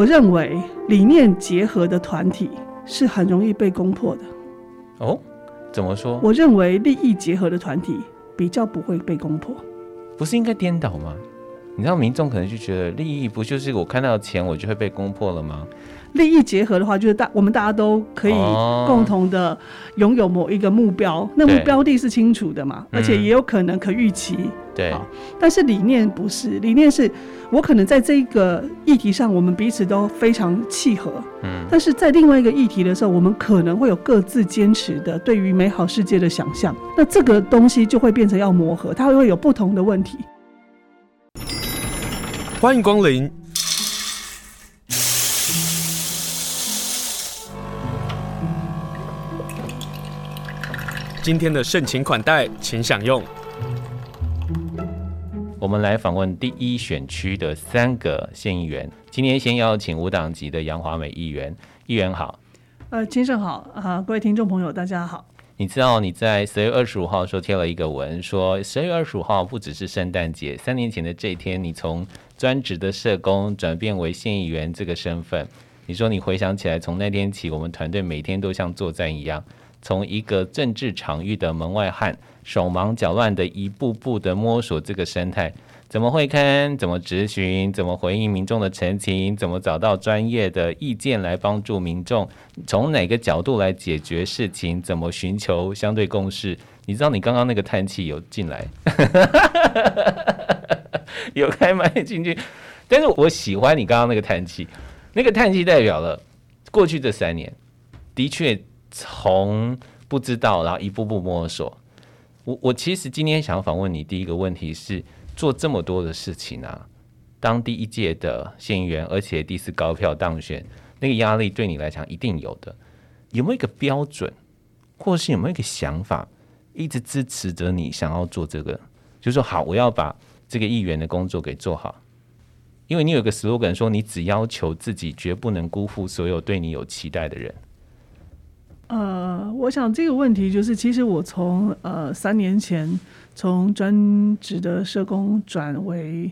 我认为理念结合的团体是很容易被攻破的。哦，怎么说？我认为利益结合的团体比较不会被攻破。不是应该颠倒吗？你知道民众可能就觉得利益不就是我看到钱我就会被攻破了吗？利益结合的话，就是大我们大家都可以共同的拥有某一个目标，哦、那目标地是清楚的嘛，而且也有可能可预期。对，但是理念不是，理念是我可能在这个议题上，我们彼此都非常契合。嗯，但是在另外一个议题的时候，我们可能会有各自坚持的对于美好世界的想象，那这个东西就会变成要磨合，它会有不同的问题。欢迎光临。今天的盛情款待，请享用。我们来访问第一选区的三个县议员。今天先邀请无党籍的杨华美议员，议员好。呃，先生好啊、呃，各位听众朋友，大家好。你知道你在十月二十五号时候贴了一个文，说十月二十五号不只是圣诞节，三年前的这一天，你从专职的社工转变为县议员这个身份。你说你回想起来，从那天起，我们团队每天都像作战一样，从一个政治场域的门外汉，手忙脚乱的一步步的摸索这个生态。怎么会看？怎么质询？怎么回应民众的陈情？怎么找到专业的意见来帮助民众？从哪个角度来解决事情？怎么寻求相对共识？你知道你刚刚那个叹气有进来，有开麦进去，但是我喜欢你刚刚那个叹气，那个叹气代表了过去这三年的确从不知道，然后一步步摸索。我我其实今天想要访问你，第一个问题是。做这么多的事情啊，当第一届的县议员，而且第一次高票当选，那个压力对你来讲一定有的。有没有一个标准，或是有没有一个想法，一直支持着你想要做这个？就是说，好，我要把这个议员的工作给做好。因为你有个 slogan 说，你只要求自己，绝不能辜负所有对你有期待的人。呃，我想这个问题就是，其实我从呃三年前。从专职的社工转为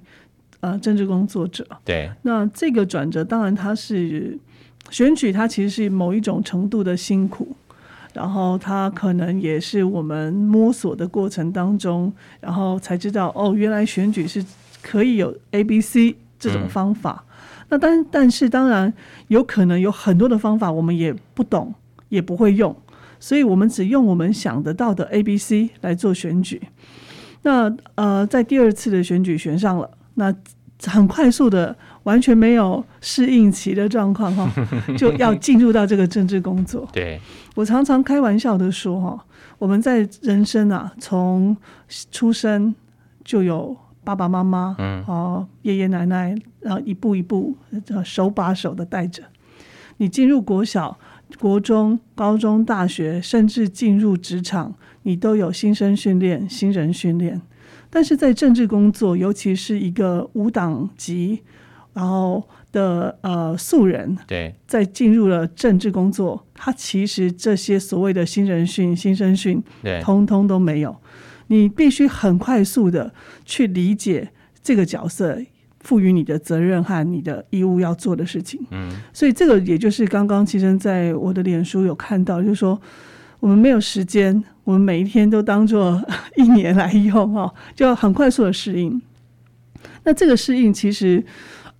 呃政治工作者，对，那这个转折当然它是选举，它其实是某一种程度的辛苦，然后它可能也是我们摸索的过程当中，然后才知道哦，原来选举是可以有 A、B、C 这种方法。嗯、那但但是当然有可能有很多的方法我们也不懂，也不会用。所以我们只用我们想得到的 A、B、C 来做选举。那呃，在第二次的选举选上了，那很快速的，完全没有适应期的状况哈，就要进入到这个政治工作。对，我常常开玩笑的说哈，我们在人生啊，从出生就有爸爸妈妈，嗯，哦，爷爷奶奶，然后一步一步手把手的带着你进入国小。国中、高中、大学，甚至进入职场，你都有新生训练、新人训练。但是在政治工作，尤其是一个无党籍，然后的呃素人，对，在进入了政治工作，他其实这些所谓的新人训、新生训，对，通通都没有。你必须很快速的去理解这个角色。赋予你的责任和你的义务要做的事情，嗯，所以这个也就是刚刚其实在我的脸书有看到，就是说我们没有时间，我们每一天都当做 一年来用哦，就要很快速的适应。那这个适应其实，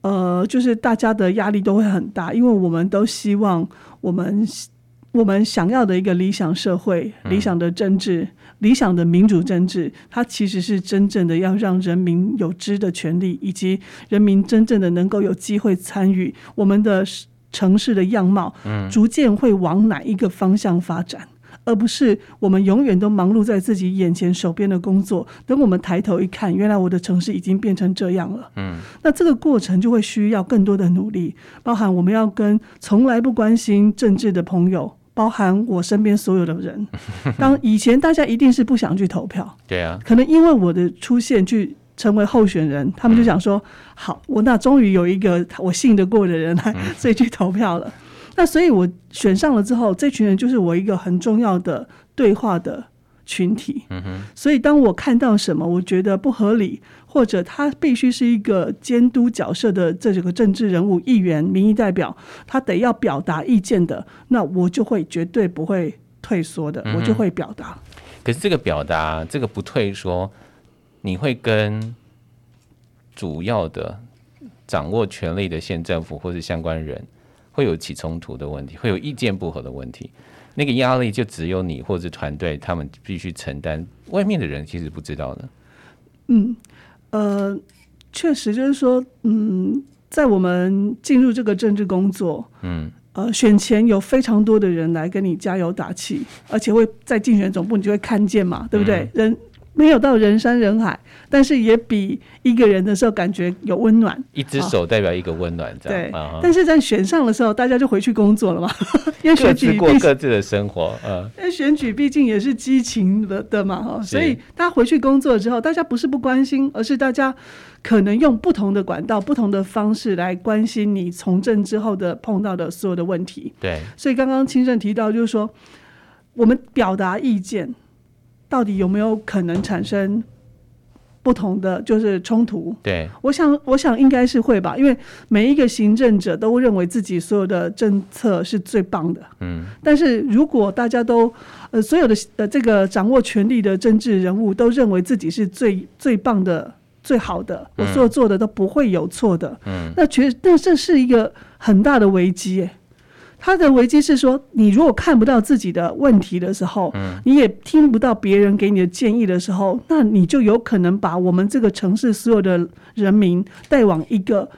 呃，就是大家的压力都会很大，因为我们都希望我们我们想要的一个理想社会、理想的政治。嗯理想的民主政治，它其实是真正的要让人民有知的权利，以及人民真正的能够有机会参与我们的城市的样貌，逐渐会往哪一个方向发展，嗯、而不是我们永远都忙碌在自己眼前手边的工作。等我们抬头一看，原来我的城市已经变成这样了。嗯，那这个过程就会需要更多的努力，包含我们要跟从来不关心政治的朋友。包含我身边所有的人，当以前大家一定是不想去投票，对啊，可能因为我的出现去成为候选人，他们就想说，好，我那终于有一个我信得过的人来，所以去投票了。那所以我选上了之后，这群人就是我一个很重要的对话的群体。嗯哼。所以当我看到什么，我觉得不合理，或者他必须是一个监督角色的这几个政治人物、议员、民意代表，他得要表达意见的，那我就会绝对不会退缩的，我就会表达。嗯。可是这个表达，这个不退缩，你会跟主要的掌握权力的县政府或是相关人会有起冲突的问题，会有意见不合的问题。那个压力就只有你或者团队他们必须承担，外面的人其实不知道的。嗯，呃，确实就是说，嗯，在我们进入这个政治工作，嗯。呃，选前有非常多的人来跟你加油打气，而且会在竞选总部，你就会看见嘛，对不对？嗯、人没有到人山人海，但是也比一个人的时候感觉有温暖。一只手代表一个温暖，这样。对，但是在选上的时候，大家就回去工作了嘛，因为选举过各自的生活。嗯，因为选举毕竟也是激情的的嘛，哈，所以大家回去工作之后，大家不是不关心，而是大家。可能用不同的管道、不同的方式来关心你从政之后的碰到的所有的问题。对，所以刚刚清盛提到，就是说我们表达意见，到底有没有可能产生不同的就是冲突？对，我想，我想应该是会吧，因为每一个行政者都认为自己所有的政策是最棒的。嗯，但是如果大家都呃所有的呃这个掌握权力的政治人物都认为自己是最最棒的。最好的，我所有做的都不会有错的。嗯，那确，但这是一个很大的危机。他的危机是说，你如果看不到自己的问题的时候，嗯，你也听不到别人给你的建议的时候，那你就有可能把我们这个城市所有的人民带往一个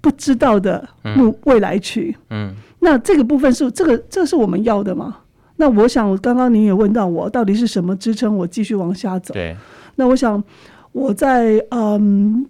不知道的未未来去。嗯，那这个部分是这个，这是我们要的吗？那我想，刚刚您也问到我，到底是什么支撑我继续往下走？对。那我想，我在嗯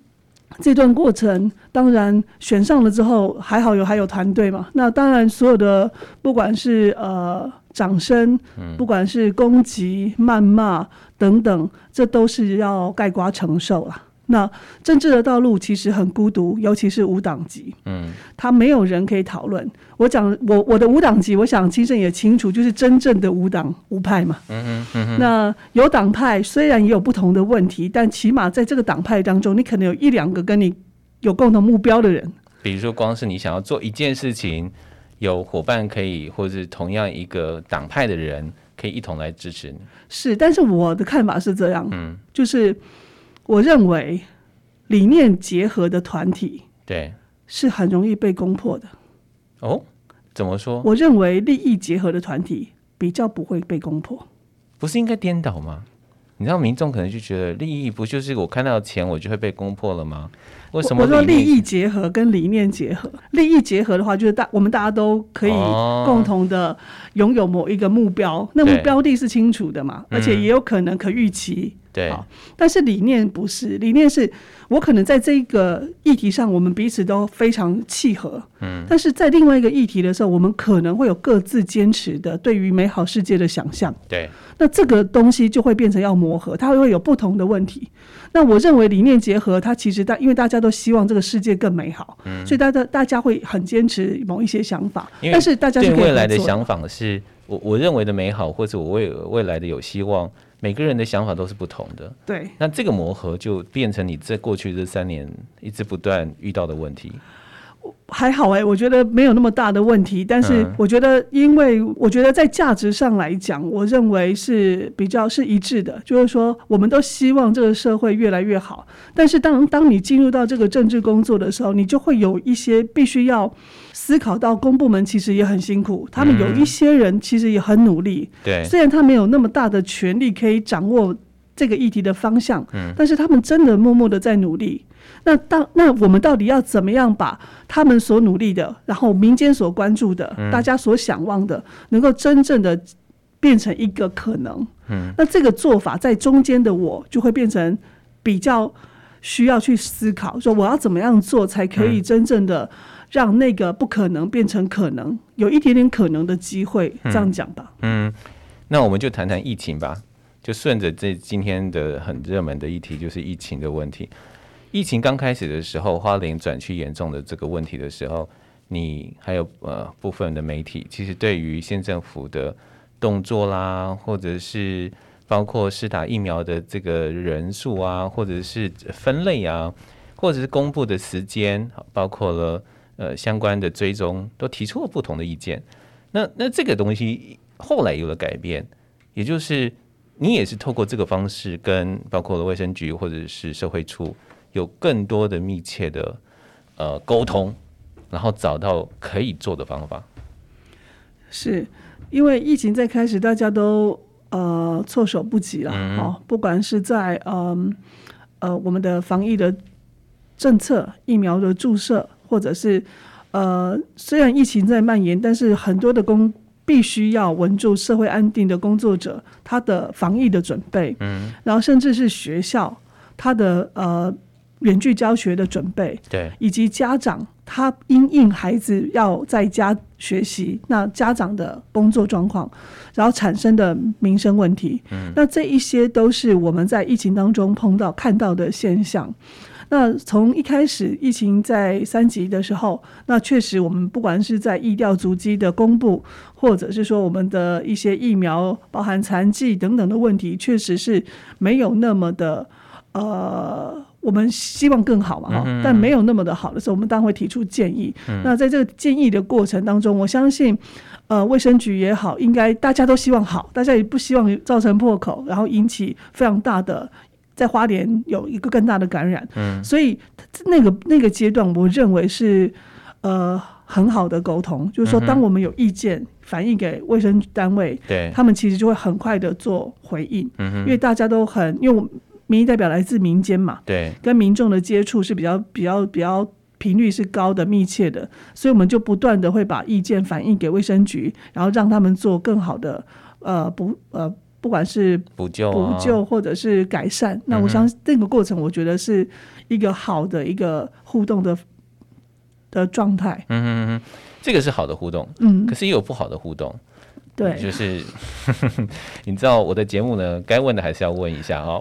这段过程，当然选上了之后，还好有还有团队嘛。那当然，所有的不管是呃掌声，不管是攻击、谩骂等等，这都是要盖瓜承受了。那政治的道路其实很孤独，尤其是无党籍，嗯，他没有人可以讨论。我讲我我的无党籍，我想清盛也清楚，就是真正的无党无派嘛。嗯哼嗯哼。那有党派，虽然也有不同的问题，但起码在这个党派当中，你可能有一两个跟你有共同目标的人。比如说，光是你想要做一件事情，有伙伴可以，或者是同样一个党派的人可以一同来支持你。是，但是我的看法是这样，嗯，就是。我认为理念结合的团体，对，是很容易被攻破的。哦，怎么说？我认为利益结合的团体比较不会被攻破。不是应该颠倒吗？你知道民众可能就觉得利益不就是我看到钱我就会被攻破了吗？为什么？我说利益结合跟理念结合，利益结合的话，就是大我们大家都可以共同的拥有某一个目标，哦、那目标地是清楚的嘛，而且也有可能可预期。对，但是理念不是，理念是我可能在这个议题上，我们彼此都非常契合，嗯，但是在另外一个议题的时候，我们可能会有各自坚持的对于美好世界的想象，对，那这个东西就会变成要磨合，它会有不同的问题。那我认为理念结合，它其实大，因为大家都希望这个世界更美好，嗯，所以大家大家会很坚持某一些想法，但是大家是对未来的。想法是我我认为的美好，或者我未未来的有希望。每个人的想法都是不同的，对。那这个磨合就变成你在过去这三年一直不断遇到的问题。还好哎、欸，我觉得没有那么大的问题。但是我觉得，因为我觉得在价值上来讲，我认为是比较是一致的，就是说，我们都希望这个社会越来越好。但是当当你进入到这个政治工作的时候，你就会有一些必须要。思考到公部门其实也很辛苦，他们有一些人其实也很努力。对，虽然他没有那么大的权力可以掌握这个议题的方向，嗯，但是他们真的默默的在努力。那当那我们到底要怎么样把他们所努力的，然后民间所关注的，大家所想望的，能够真正的变成一个可能？嗯，那这个做法在中间的我就会变成比较需要去思考，说我要怎么样做才可以真正的。让那个不可能变成可能，有一点点可能的机会，这样讲吧。嗯，那我们就谈谈疫情吧。就顺着这今天的很热门的议题，就是疫情的问题。疫情刚开始的时候，花莲转趋严重的这个问题的时候，你还有呃部分的媒体，其实对于县政府的动作啦，或者是包括施打疫苗的这个人数啊，或者是分类啊，或者是公布的时间，包括了呃相关的追踪，都提出了不同的意见。那那这个东西后来有了改变，也就是你也是透过这个方式跟包括了卫生局或者是社会处有更多的密切的呃沟通，然后找到可以做的方法。是因为疫情在开始，大家都呃措手不及了。嗯、哦，不管是在嗯呃，呃我们的防疫的政策、疫苗的注射，或者是。呃，虽然疫情在蔓延，但是很多的工必须要稳住社会安定的工作者，他的防疫的准备，嗯，然后甚至是学校他的呃远距教学的准备，对，以及家长他因应孩子要在家学习，那家长的工作状况，然后产生的民生问题，嗯，那这一些都是我们在疫情当中碰到看到的现象。那从一开始疫情在三级的时候，那确实我们不管是在疫调足迹的公布，或者是说我们的一些疫苗包含残疾等等的问题，确实是没有那么的呃，我们希望更好嘛哈，但没有那么的好的时候，我们当然会提出建议。那在这个建议的过程当中，我相信呃卫生局也好，应该大家都希望好，大家也不希望造成破口，然后引起非常大的。在花莲有一个更大的感染，嗯，所以那个那个阶段，我认为是呃很好的沟通，就是说，当我们有意见反映给卫生单位，对，他们其实就会很快的做回应，嗯，因为大家都很，因为民意代表来自民间嘛，对，跟民众的接触是比较比较比较频率是高的、密切的，所以我们就不断的会把意见反映给卫生局，然后让他们做更好的呃不呃。不管是补救、补救或者是改善，哦、那我相信这个过程，我觉得是一个好的一个互动的的状态。嗯嗯嗯，这个是好的互动。嗯，可是也有不好的互动。对，就是 你知道我的节目呢，该问的还是要问一下哦。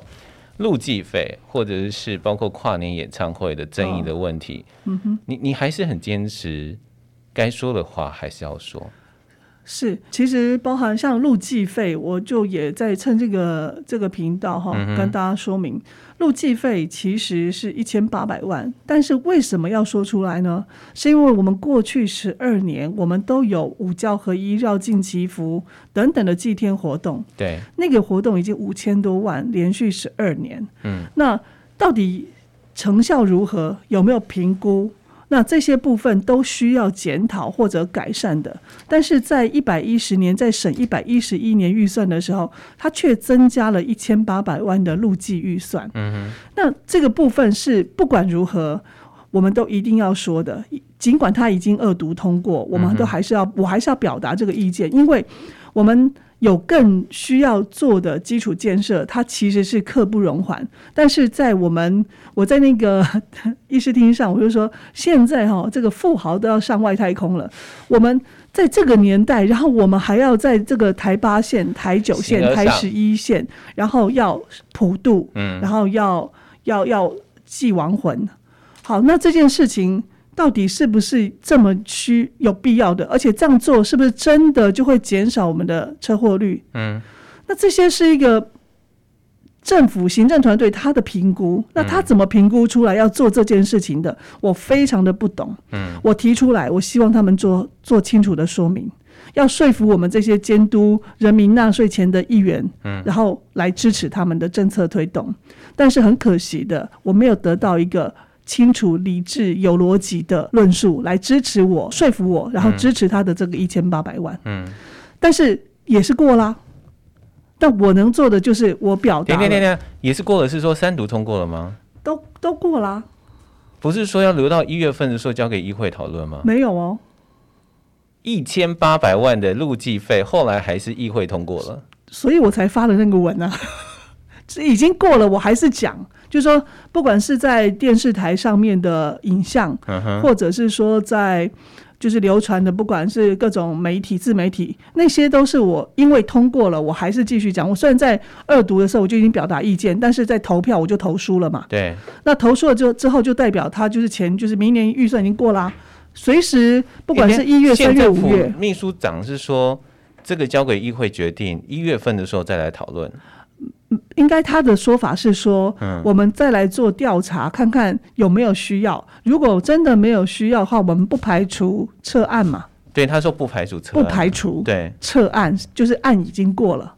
路记费或者是包括跨年演唱会的争议的问题，哦、嗯哼，你你还是很坚持，该说的话还是要说。是，其实包含像路记费，我就也在趁这个这个频道哈，跟大家说明，路计费其实是一千八百万，但是为什么要说出来呢？是因为我们过去十二年，我们都有五教合一、绕境祈福等等的祭天活动，对，那个活动已经五千多万，连续十二年，嗯，那到底成效如何？有没有评估？那这些部分都需要检讨或者改善的，但是在一百一十年在省一百一十一年预算的时候，它却增加了一千八百万的路基预算。嗯哼，那这个部分是不管如何，我们都一定要说的，尽管它已经二读通过，我们都还是要，我还是要表达这个意见，因为我们。有更需要做的基础建设，它其实是刻不容缓。但是在我们，我在那个 议事厅上，我就说，现在哈，这个富豪都要上外太空了。我们在这个年代，然后我们还要在这个台八线、台九线、台十一线，然后要普渡，嗯，然后要要要祭亡魂。好，那这件事情。到底是不是这么需有必要的？而且这样做是不是真的就会减少我们的车祸率？嗯，那这些是一个政府行政团队他的评估，那他怎么评估出来要做这件事情的？我非常的不懂。嗯，我提出来，我希望他们做做清楚的说明，要说服我们这些监督人民纳税钱的议员，嗯，然后来支持他们的政策推动。但是很可惜的，我没有得到一个。清楚、理智、有逻辑的论述来支持我、说服我，然后支持他的这个一千八百万。嗯，但是也是过啦。但我能做的就是我表达。点点点，也是过了，是说三读通过了吗？都都过啦。不是说要留到一月份的时候交给议会讨论吗？没有哦。一千八百万的路计费，后来还是议会通过了，所以我才发了那个文啊。这已经过了，我还是讲。就是说，不管是在电视台上面的影像，或者是说在就是流传的，不管是各种媒体、自媒体，那些都是我因为通过了，我还是继续讲。我虽然在二读的时候我就已经表达意见，但是在投票我就投输了嘛。对，那投输了之后之后就代表他就是钱就是明年预算已经过啦，随时不管是一月、三月、五月，秘书长是说这个交给议会决定，一月份的时候再来讨论。应该他的说法是说，嗯，我们再来做调查，看看有没有需要。如果真的没有需要的话，我们不排除撤案嘛。对，他说不排除撤，不排除对撤案，就是案已经过了。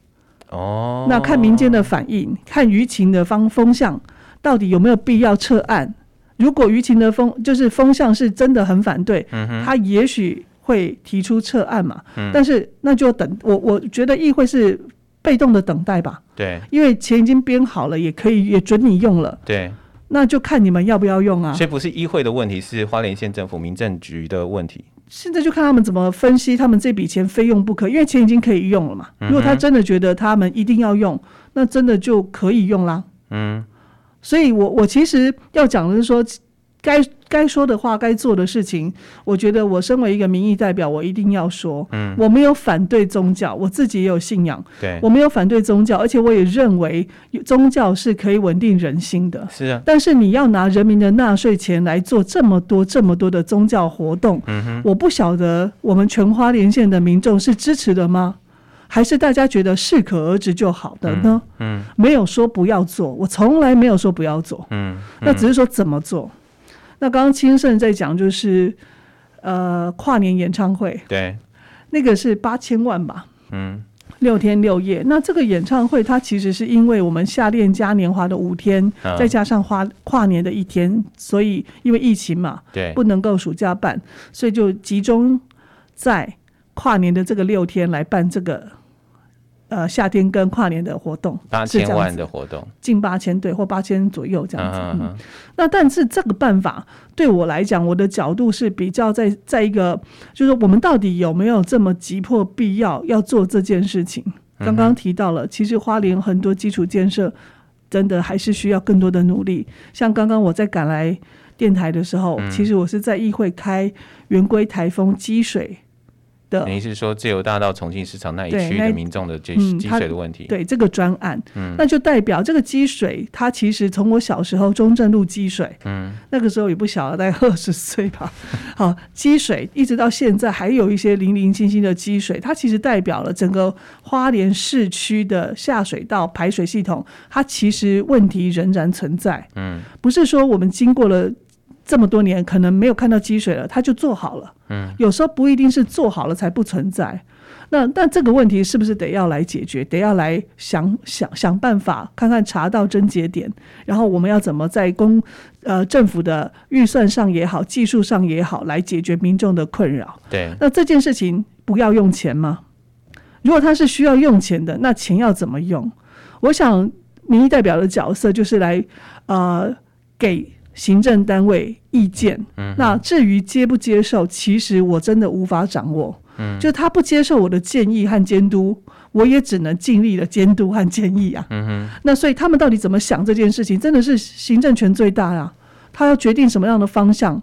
哦，那看民间的反应，看舆情的方风向，到底有没有必要撤案？如果舆情的风就是风向是真的很反对，嗯哼，他也许会提出撤案嘛。嗯，但是那就等我，我觉得议会是。被动的等待吧，对，因为钱已经编好了，也可以也准你用了，对，那就看你们要不要用啊。所以不是议会的问题，是花莲县政府民政局的问题。现在就看他们怎么分析，他们这笔钱非用不可，因为钱已经可以用了嘛。如果他真的觉得他们一定要用，那真的就可以用啦。嗯，所以我我其实要讲的是说。该该说的话，该做的事情，我觉得我身为一个民意代表，我一定要说。嗯，我没有反对宗教，我自己也有信仰。对，我没有反对宗教，而且我也认为宗教是可以稳定人心的。是啊。但是你要拿人民的纳税钱来做这么多这么多的宗教活动，嗯哼，我不晓得我们全花莲县的民众是支持的吗？还是大家觉得适可而止就好的呢？嗯，嗯，没有说不要做，我从来没有说不要做。嗯，嗯，那只是说怎么做。那刚刚清盛在讲，就是呃跨年演唱会，对，那个是八千万吧，嗯，六天六夜。那这个演唱会它其实是因为我们夏恋嘉年华的五天，嗯，再加上花跨年的一天，所以因为疫情嘛，对，不能够暑假办，所以就集中在跨年的这个六天来办这个。呃，夏天跟跨年的活动，八千万的活动，近八千对，或八千左右这样子。嗯，那但是这个办法对我来讲，我的角度是比较在在一个，就是我们到底有没有这么急迫必要要做这件事情？刚刚提到了，其实花莲很多基础建设真的还是需要更多的努力。像刚刚我在赶来电台的时候，其实我是在议会开圆规台风积水。等于是说，自由大道重庆市场那一区的民众的积积水的问题，嗯、对这个专案，嗯，那就代表这个积水，它其实从我小时候中正路积水，嗯，那个时候也不小了，大概二十岁吧，好积水，一直到现在还有一些零零星星的积水，它其实代表了整个花莲市区的下水道排水系统，它其实问题仍然存在，嗯，不是说我们经过了。这么多年可能没有看到积水了，他就做好了。嗯，有时候不一定是做好了才不存在。那那这个问题是不是得要来解决？得要来想想想办法，看看查到症结点，然后我们要怎么在公呃政府的预算上也好，技术上也好，来解决民众的困扰。对，那这件事情不要用钱吗？如果他是需要用钱的，那钱要怎么用？我想民意代表的角色就是来呃给。行政单位意见，嗯，那至于接不接受，其实我真的无法掌握。嗯，就他不接受我的建议和监督，我也只能尽力的监督和建议啊。嗯哼，那所以他们到底怎么想这件事情，真的是行政权最大啊。他要决定什么样的方向，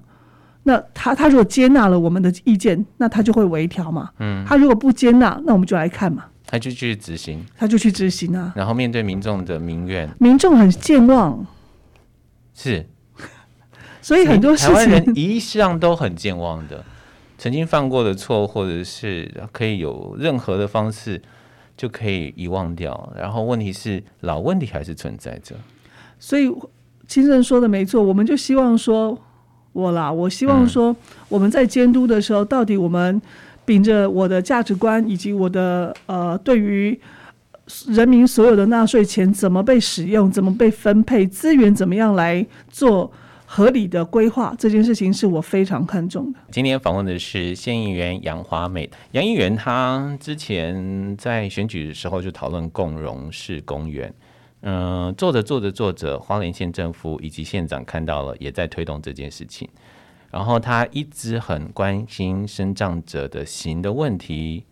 那他他如果接纳了我们的意见，那他就会微调嘛。嗯，他如果不接纳，那我们就来看嘛。他就去执行，他就去执行啊。然后面对民众的民怨，民众很健忘，是。所以很多事情，台湾人一向都很健忘的，曾经犯过的错，或者是可以有任何的方式就可以遗忘掉。然后问题是老问题还是存在着。所以清正说的没错，我们就希望说，我啦，我希望说我们在监督的时候，到底我们秉着我的价值观以及我的呃，对于人民所有的纳税钱怎么被使用，怎么被分配，资源怎么样来做。合理的规划这件事情是我非常看重的。今天访问的是县议员杨华美，杨议员他之前在选举的时候就讨论共荣式公园，嗯、做着做着做着，花莲县政府以及县长看到了，也在推动这件事情。然后他一直很关心身障者的行的问题。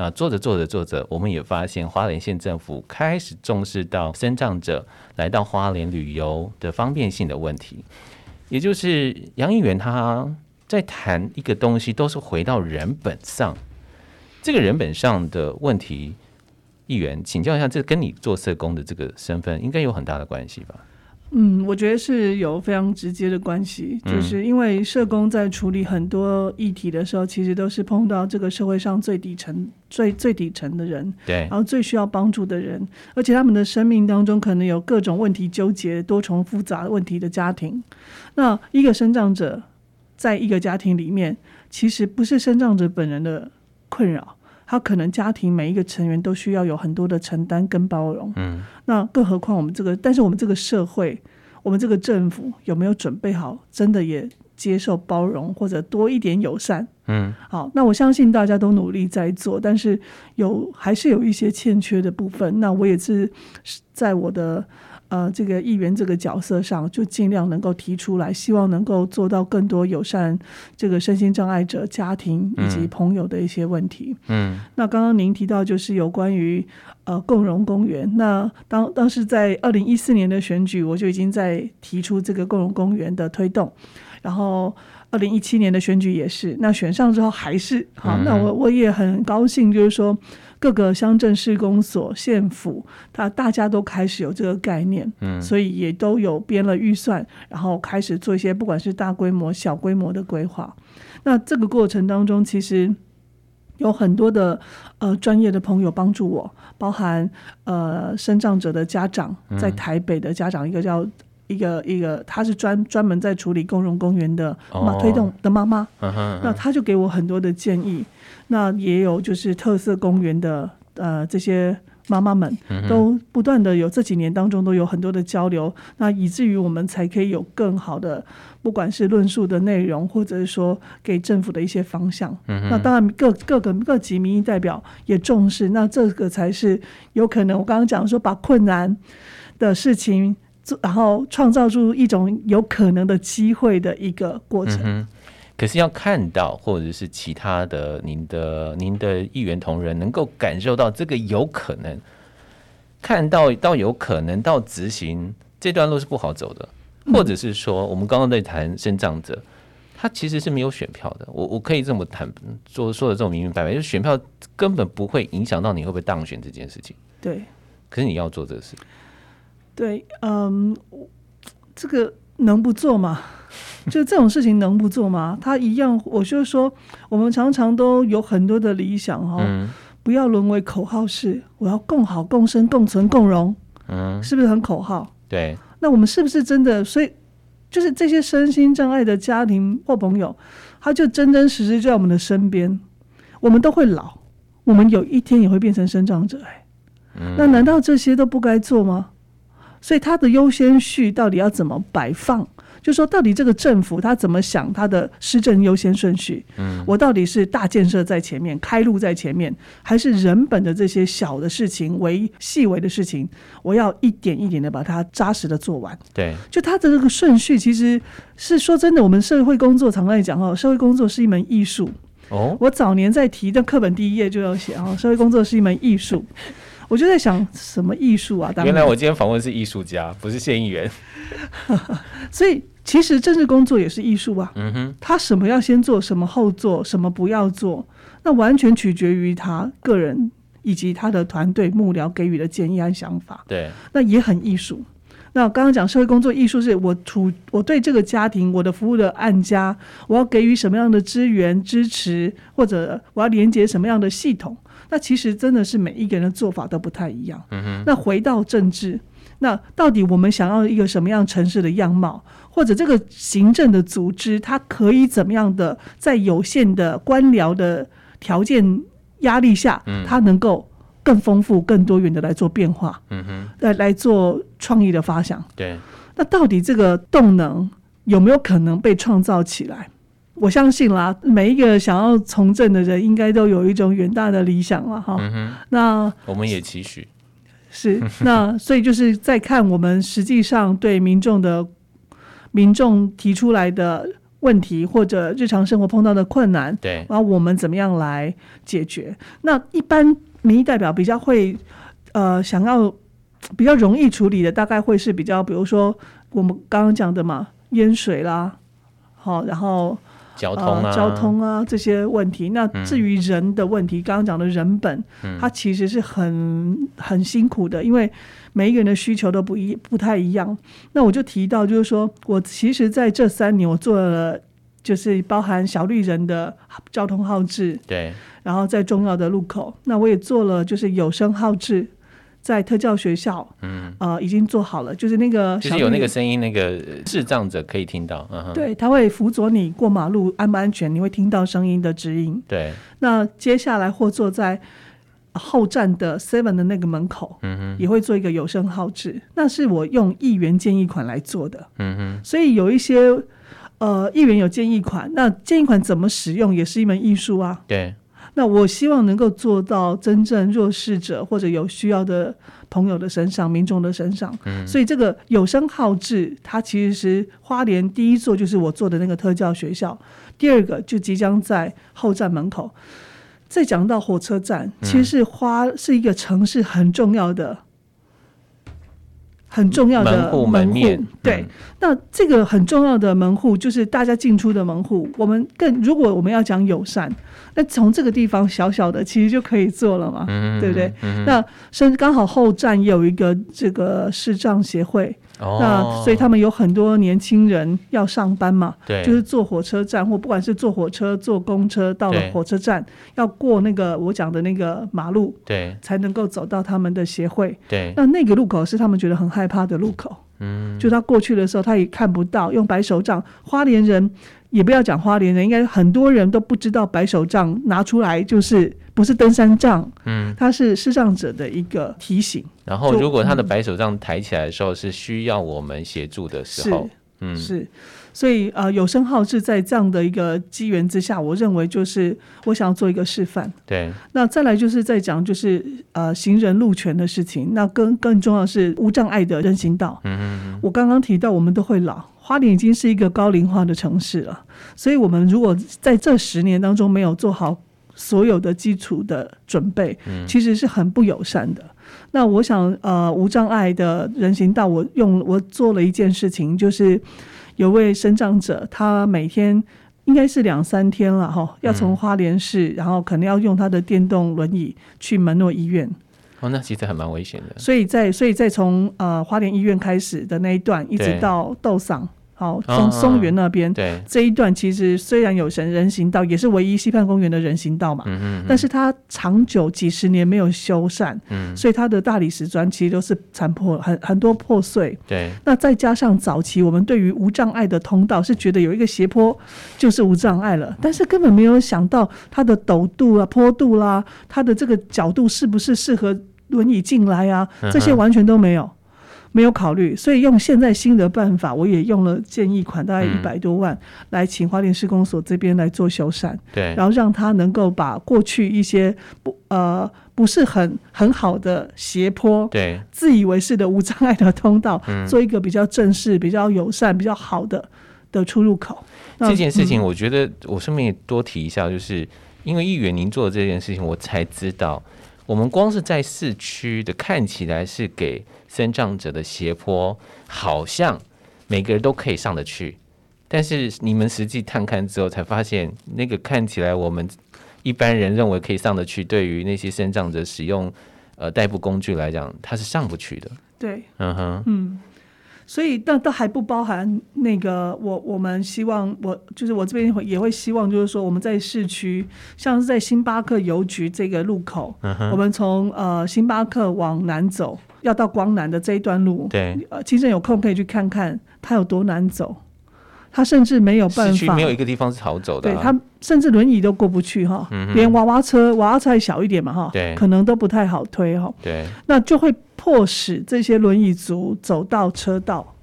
那做着做着做着，我们也发现花莲县政府开始重视到身障者来到花莲旅游的方便性的问题。也就是杨议员他在谈一个东西，都是回到人本上。这个人本上的问题，议员请教一下，这跟你做社工的这个身份应该有很大的关系吧？嗯，我觉得是有非常直接的关系，就是因为社工在处理很多议题的时候，其实都是碰到这个社会上最底层、最最底层的人，对，然后最需要帮助的人，而且他们的生命当中可能有各种问题纠结、多重复杂问题的家庭。那一个身障者在一个家庭里面，其实不是身障者本人的困扰。他可能家庭每一个成员都需要有很多的承担跟包容，嗯，那更何况我们这个，但是我们这个社会，我们这个政府有没有准备好，真的也接受包容或者多一点友善，嗯，好，那我相信大家都努力在做，但是有还是有一些欠缺的部分，那我也是在我的。呃，这个议员这个角色上，就尽量能够提出来，希望能够做到更多友善这个身心障碍者家庭以及朋友的一些问题。嗯，嗯，那刚刚您提到就是有关于呃共融公园，那当当时在二零一四年的选举，我就已经在提出这个共融公园的推动，然后二零一七年的选举也是，那选上之后还是好，那我我也很高兴，就是说。各个乡镇市公所、县府，他大家都开始有这个概念，嗯，所以也都有编了预算，然后开始做一些不管是大规模、小规模的规划。那这个过程当中，其实有很多的呃专业的朋友帮助我，包含呃生长者的家长，在台北的家长，一个叫一个一个，他是专专门在处理共融公园的妈、哦、推动的妈妈，嗯嗯、那他就给我很多的建议。那也有就是特色公园的呃这些妈妈们都不断的有这几年当中都有很多的交流，那以至于我们才可以有更好的不管是论述的内容，或者是说给政府的一些方向。那当然各各个各级民意代表也重视，那这个才是有可能我刚刚讲说把困难的事情做，然后创造出一种有可能的机会的一个过程。可是要看到，或者是其他的您的您的议员同仁能够感受到这个有可能，看到到有可能到执行这段路是不好走的，或者是说我们刚刚在谈身障者，他其实是没有选票的。我我可以这么谈，说说的这么明明白白，就是选票根本不会影响到你会不会当选这件事情。对，可是你要做这个事。对，嗯，这个能不做吗？就这种事情能不做吗？他一样，我就是说，我们常常都有很多的理想哈，嗯、不要沦为口号式。我要共好、共生、共存、共荣，嗯，是不是很口号？对。那我们是不是真的？所以，就是这些身心障碍的家庭或朋友，他就真真实实就在我们的身边。我们都会老，我们有一天也会变成身障者。哎，嗯、那难道这些都不该做吗？所以，他的优先序到底要怎么摆放？就说到底，这个政府他怎么想他的施政优先顺序？嗯，我到底是大建设在前面，开路在前面，还是人本的这些小的事情、为细微的事情，我要一点一点的把它扎实的做完？对，就他的这个顺序，其实是说真的，我们社会工作常在讲哦，社会工作是一门艺术。哦，我早年在提的课本第一页就要写哦，社会工作是一门艺术。我就在想，什么艺术啊？当原来我今天访问是艺术家，不是县议员。所以其实政治工作也是艺术啊。嗯哼，他什么要先做，什么后做，什么不要做，那完全取决于他个人以及他的团队幕僚给予的建议和想法。对，那也很艺术。那刚刚讲社会工作艺术，是我处我对这个家庭，我的服务的案家，我要给予什么样的资源支持，或者我要连接什么样的系统。那其实真的是每一个人的做法都不太一样。那回到政治，那到底我们想要一个什么样城市的样貌，或者这个行政的组织，它可以怎么样的在有限的官僚的条件压力下，它能够更丰富、更多元的来做变化。嗯哼。来来做创意的发想。对。那到底这个动能有没有可能被创造起来？我相信啦，每一个想要从政的人，应该都有一种远大的理想了哈。嗯、那我们也期许是那，所以就是在看我们实际上对民众的民众提出来的问题，或者日常生活碰到的困难，对，然后我们怎么样来解决？那一般民意代表比较会呃想要比较容易处理的，大概会是比较，比如说我们刚刚讲的嘛，淹水啦，好，然后。交通啊、呃、交通啊这些问题。那至于人的问题，刚刚讲的人本，它其实是很很辛苦的，因为每一个人的需求都不一不太一样。那我就提到，就是说我其实在这三年，我做了就是包含小绿人的交通号志，对，然后在重要的路口，那我也做了就是有声号志。在特教学校，嗯，呃，已经做好了，就是那个，就是有那个声音，那个视障者可以听到，嗯，对，他会辅佐你过马路安不安全，你会听到声音的指引。对，那接下来或坐在后站的 Seven 的那个门口，嗯哼，也会做一个有声号志，那是我用议员建议款来做的，嗯哼，所以有一些呃议员有建议款，那建议款怎么使用也是一门艺术啊，对。那我希望能够做到真正弱势者或者有需要的朋友的身上、民众的身上。嗯，所以这个有声好志，它其实是花莲第一座，就是我做的那个特教学校。第二个就即将在后站门口。再讲到火车站，其实是花是一个城市很重要的。很重要的门户，门面对，那这个很重要的门户就是大家进出的门户。我们更如果我们要讲友善，那从这个地方小小的其实就可以做了嘛，对不对？那甚至刚好后站也有一个这个视障协会。Oh, 那所以他们有很多年轻人要上班嘛，对，就是坐火车站或不管是坐火车、坐公车到了火车站，要过那个我讲的那个马路，对，才能够走到他们的协会。对，那那个路口是他们觉得很害怕的路口，嗯，就他过去的时候他也看不到，用白手杖，花莲人。也不要讲花莲人，应该很多人都不知道白手杖拿出来就是不是登山杖，嗯，它是视障者的一个提醒。然后，如果他的白手杖抬起来的时候是需要我们协助的时候，嗯，是，所以呃，有声号志在这样的一个机缘之下，我认为就是我想要做一个示范。对，那再来就是在讲就是呃行人路权的事情，那更更重要的是无障碍的人行道。嗯嗯，我刚刚提到我们都会老。花莲已经是一个高龄化的城市了，所以我们如果在这十年当中没有做好所有的基础的准备，其实是很不友善的。那我想，呃，无障碍的人行道，我用我做了一件事情，就是有位生长者，他每天应该是两三天了哈，要从花莲市，然后可能要用他的电动轮椅去门诺医院。哦，那其实还蛮危险的。所以在所以在从呃花莲医院开始的那一段，一直到豆桑。好，从松原那边，这一段其实虽然有人人行道，也是唯一西畔公园的人行道嘛，嗯哼哼，但是它长久几十年没有修缮，嗯，所以它的大理石砖其实都是残破，很很多破碎。对，那再加上早期我们对于无障碍的通道是觉得有一个斜坡就是无障碍了，但是根本没有想到它的陡度啊、坡度啦、啊，它的这个角度是不是适合轮椅进来啊？这些完全都没有。没有考虑，所以用现在新的办法，我也用了建议款，大概一百多万，来请花莲施工所这边来做修缮，对，然后让他能够把过去一些不呃不是很很好的斜坡，对，自以为是的无障碍的通道，做一个比较正式、比较友善、比较好的的出入口。这件事情，我觉得我顺便也多提一下，就是因为议员您做的这件事情，我才知道，我们光是在市区的看起来是给。身障者的斜坡好像每个人都可以上得去，但是你们实际探看之后才发现，那个看起来我们一般人认为可以上得去，对于那些身障者使用呃代步工具来讲，它是上不去的。对，嗯哼，嗯。所以，但都还不包含那个我我们希望我就是我这边也会希望，就是说我们在市区，像是在星巴克邮局这个路口，嗯、我们从呃星巴克往南走，要到光南的这一段路，对，呃，其实有空可以去看看它有多难走，它甚至没有办法，市区没有一个地方是好走的，啊，对，它甚至轮椅都过不去哈，嗯，连娃娃车，娃娃车还小一点嘛哈，对，可能都不太好推哈，对，那就会。迫使这些轮椅族走到车道，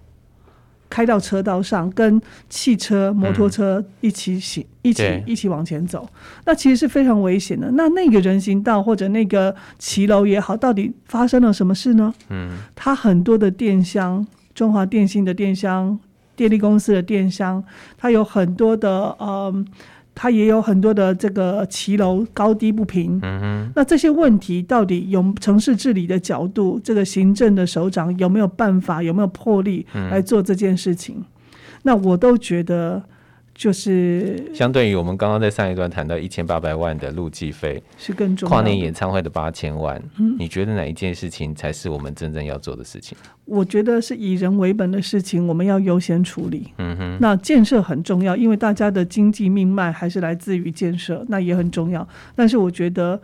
开到车道上，跟汽车、摩托车一起行，嗯、一起一起往前走，那其实是非常危险的。那那个人行道或者那个骑楼也好，到底发生了什么事呢？嗯，它很多的电箱，中华电信的电箱，电力公司的电箱，它有很多的嗯。它也有很多的这个骑楼高低不平，那这些问题到底有城市治理的角度，这个行政的首长有没有办法，有没有魄力来做这件事情？嗯、那我都觉得就是相对于我们刚刚在上一段谈到一千八百万的路记费是更重要，跨年演唱会的八千万，嗯，你觉得哪一件事情才是我们真正要做的事情？我觉得是以人为本的事情，我们要优先处理。嗯哼，那建设很重要，因为大家的经济命脉还是来自于建设，那也很重要。但是我觉得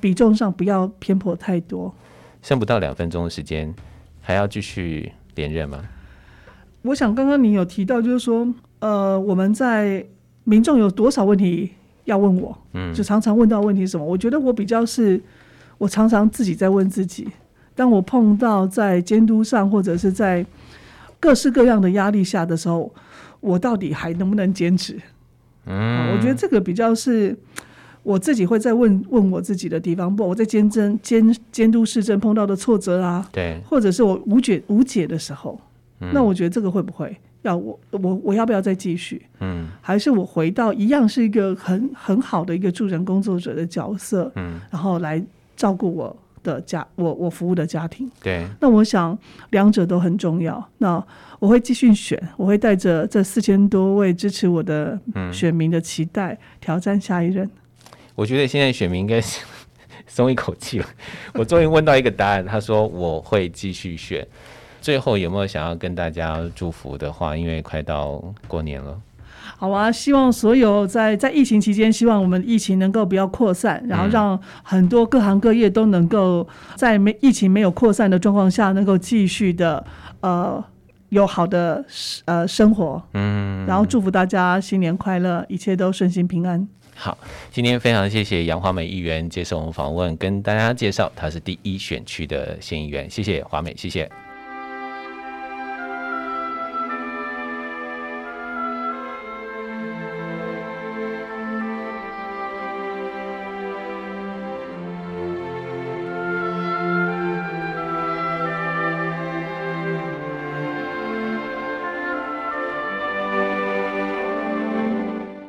比重上不要偏颇太多。剩不到两分钟的时间，还要继续连任吗？我想刚刚你有提到，就是说。呃，我们在民众有多少问题要问我？嗯，就常常问到问题什么？我觉得我比较是，我常常自己在问自己。当我碰到在监督上或者是在各式各样的压力下的时候，我到底还能不能坚持？嗯，我觉得这个比较是我自己会在问问我自己的地方。不，我在监政监监督市政碰到的挫折啊，对，或者是我无解无解的时候，嗯，那我觉得这个会不会？要我我我要不要再继续？嗯，还是我回到一样是一个很很好的一个助人工作者的角色？嗯，然后来照顾我的家，我我服务的家庭。对，那我想两者都很重要。那我会继续选，我会带着这四千多位支持我的选民的期待，嗯、挑战下一任。我觉得现在选民应该松一口气了。我终于问到一个答案，他说我会继续选。最后有没有想要跟大家祝福的话？因为快到过年了。好啊，希望所有在在疫情期间，希望我们疫情能够不要扩散，然后让很多各行各业都能够在没疫情没有扩散的状况下，能够继续的呃有好的呃生活。嗯，然后祝福大家新年快乐，一切都顺心平安。好，今天非常谢谢杨华美议员接受我们访问，跟大家介绍她是第一选区的县议员。谢谢华美，谢谢。